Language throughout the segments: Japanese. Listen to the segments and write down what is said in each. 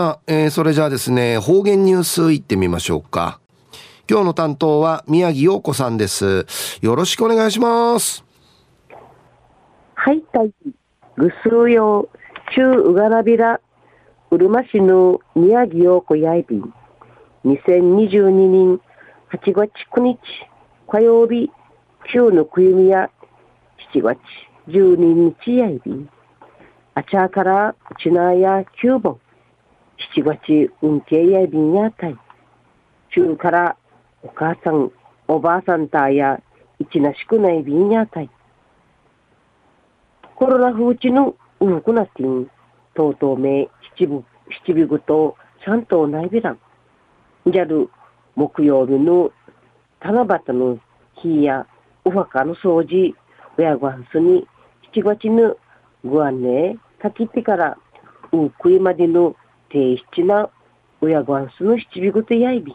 さあ、えー、それじゃあですね、方言ニュースいってみましょうか。今日の担当は宮城陽子さんです。よろしくお願いします。はい、たい。ぐすうよう、中うがらびら、うるま市の宮城陽子やいびん。2022年8月9日火曜日、中のくゆみや7月12日やいびん。あちゃからちなや9本。7月運慶やいびんやたい。中からお母さん、おばあさんたや、いちなしくないびんやたい。コロナ風地のうくなってん、とうとうめ、七部、七部ぐと、ちゃんとないびらん。じゃる、木曜日の、七夕の日や、お墓の掃除、親ごはんすに、七月のご案内、かきってから、うくいまでの、定七な、親ごはんすの七尾ぐとやいびん。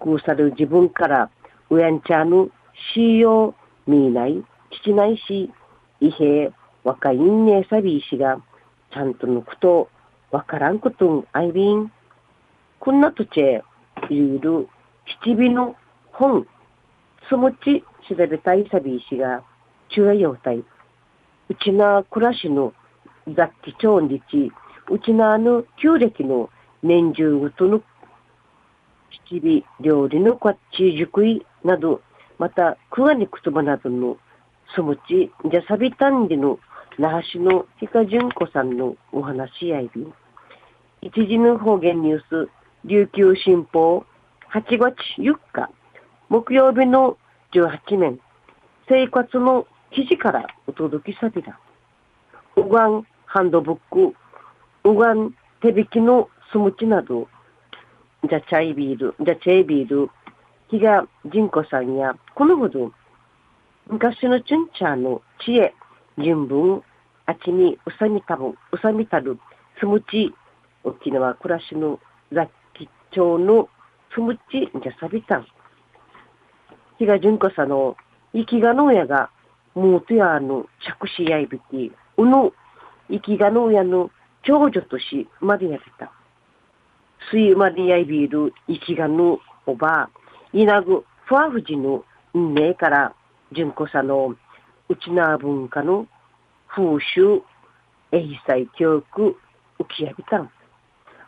くうさる自分からうやんちゃぬしようみない、きないし、いへ若いんねさびいしが、ちゃんとぬくと、わからんことんあいびん。こんなとちえ、いる、七尾の本、つもち調べたいさびいしが、中やようたい。うちな暮らしの雑記帳日、うちなあの旧暦の年中ごとの七尾料理のこっち熟いなど、また、クワニクトバなどの、そむち、じゃさびたんでの、那覇市のひかじゅんこさんのお話やいび。一時の方言ニュース、琉球新報、8月4日、木曜日の18年、生活の記事からお届けさびだ。うがんハンドブック、うがん手引きのスムチなど、じゃチャイビール、じゃチェイビール、比嘉仁子さんや、このほど、昔のチュンチャーの知恵、人文、あちにうさみたぶ、うさみたる、つむち、沖縄暮らしの雑記帳のつむち、じゃさびたん。比嘉純子さんの、生きがのやが、もうとやの着手やいびき、うの、生きがのやの長女とし、までやびた。スイマリアイビール、イキガヌ、おば、イナグ、ファーフジの運命から、純子さの、うちな文化の風習、エイサイ教育、浮きやびたん。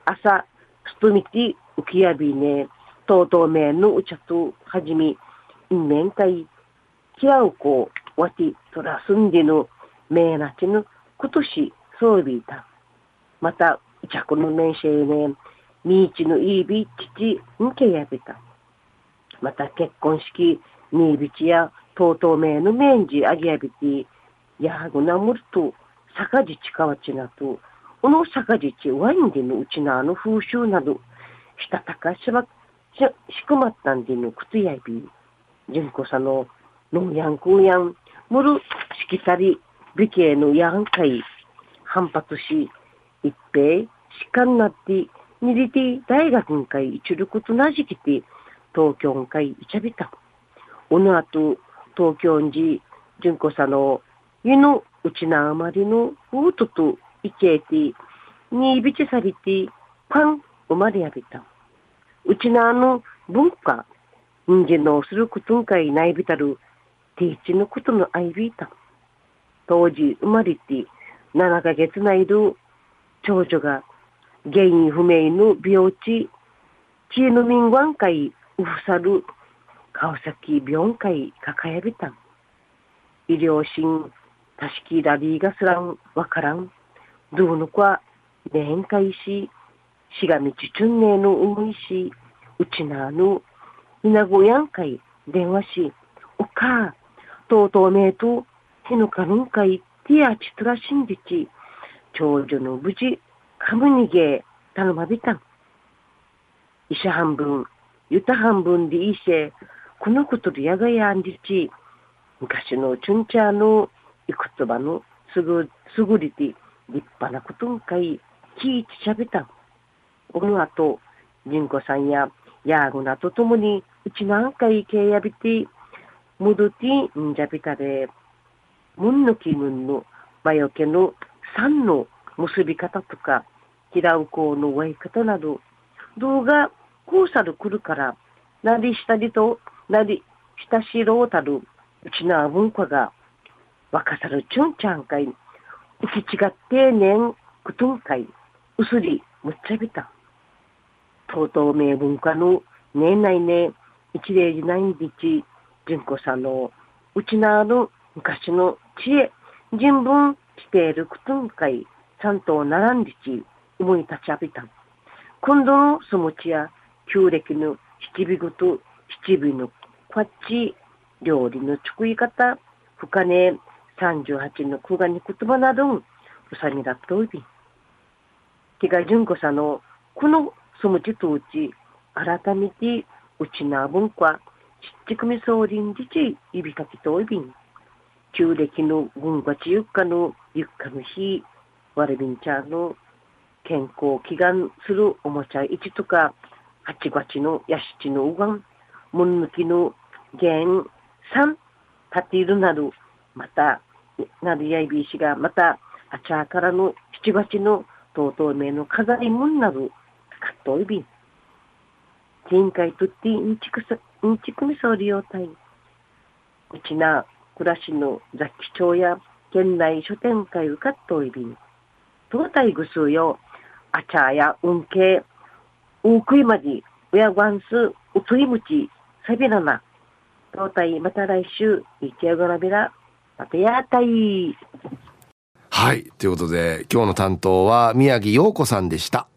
朝、ストミティ、浮きやびね、とうとうめのうちゃと、はじみ、んめんかい、きあうこ、わて、とらすんでの、めなちの、ことし、そうびいた。また、うちゃこのめんしえね、みいちのいいび父んけやびた。また結婚式、にいびちや、とうとうめのめんじあげやびて、やはぐなむると、さかじちかわちなと、おのさかじちワインでのうちなあの風習など、したたかしば、し、しくまったんでのくつやび、じゅんこさの、のやんくやん、むるしきたり、美形のやんかい、反発し、一平、しかんなって、にりて大学んかい一力となじきて東京んかいいちゃびた。おのあと東京んじ純子さの湯のうちなあまりのうとといけえてにいびちさびてパン生まれやびた。うちなあの文化人間のすることんかいないびたるていちのことのあいびいた。当時生まれて7ヶ月ないる長女が原因不明の病地、知恵の民湾会うふさる川崎病会抱えびたん。医療診、たしきラリーがすらんわからん。どうのこは年会し、しがみちちゅんねえの思いし、うちなあの、いなごやんかい電話し、おか、とうとうめえと、へのかるんかい、ティアチトラシンジチ、長女の無事、カムニゲー、頼まびたん。医者半分、ゆた半分でいいせ、このことでやがやんりち、昔のチュンチャーのいくつばのすぐ、すぐりて立派なことんかい、きいちしゃべたん。この後、ンコさんやヤーグナとともに、うちなんかいけやびて、むどてんじゃびたで、むんのきむんの、まよけの三の結び方とか、平うこうのわい方など、動画、こうさる来るから、なりしたりと、なり、したしろうたる、うちな文化が、若さるちゅんちゃんかい、うきちがってねん、くとんかい、うすり、むっちゃびた。とうとう名文化の、ねえないね、一例時ないんびち、純子さんの、うちなる昔の知恵、人文しているくとんかい、ちゃんと並んでち、思い立ちあびた。今度のそもちや、旧暦の七尾ごと七尾のこっち料理の作り方、深根38の久我に言葉など、うさみだっといび。気が純子さんの、このそもちとうち、改めて、うちな文化、ちっちくみそうりんじち、いびかきといびん。旧暦の軍月ゆっかのゆっかの日、われびんちゃんの健康を祈願するおもちゃ1とか、8月のやしちのうがん、もんぬきのん3、たているなど、また、なるやいびいしが、また、あちゃからの7月のとうとうめの飾りもんなる、かっといびん。前回とってんちくさ、んちくみそうりようたい。うちな、暮らしの雑記帳や県内書店会うかっといびん。東大ぐすうよ、あちゃやうんけ、うんくいまじ、うやわんす、うついむち、さびらな。東また来週、いちやごらびら、またやたい。はい。ということで、今日の担当は宮城陽子さんでした。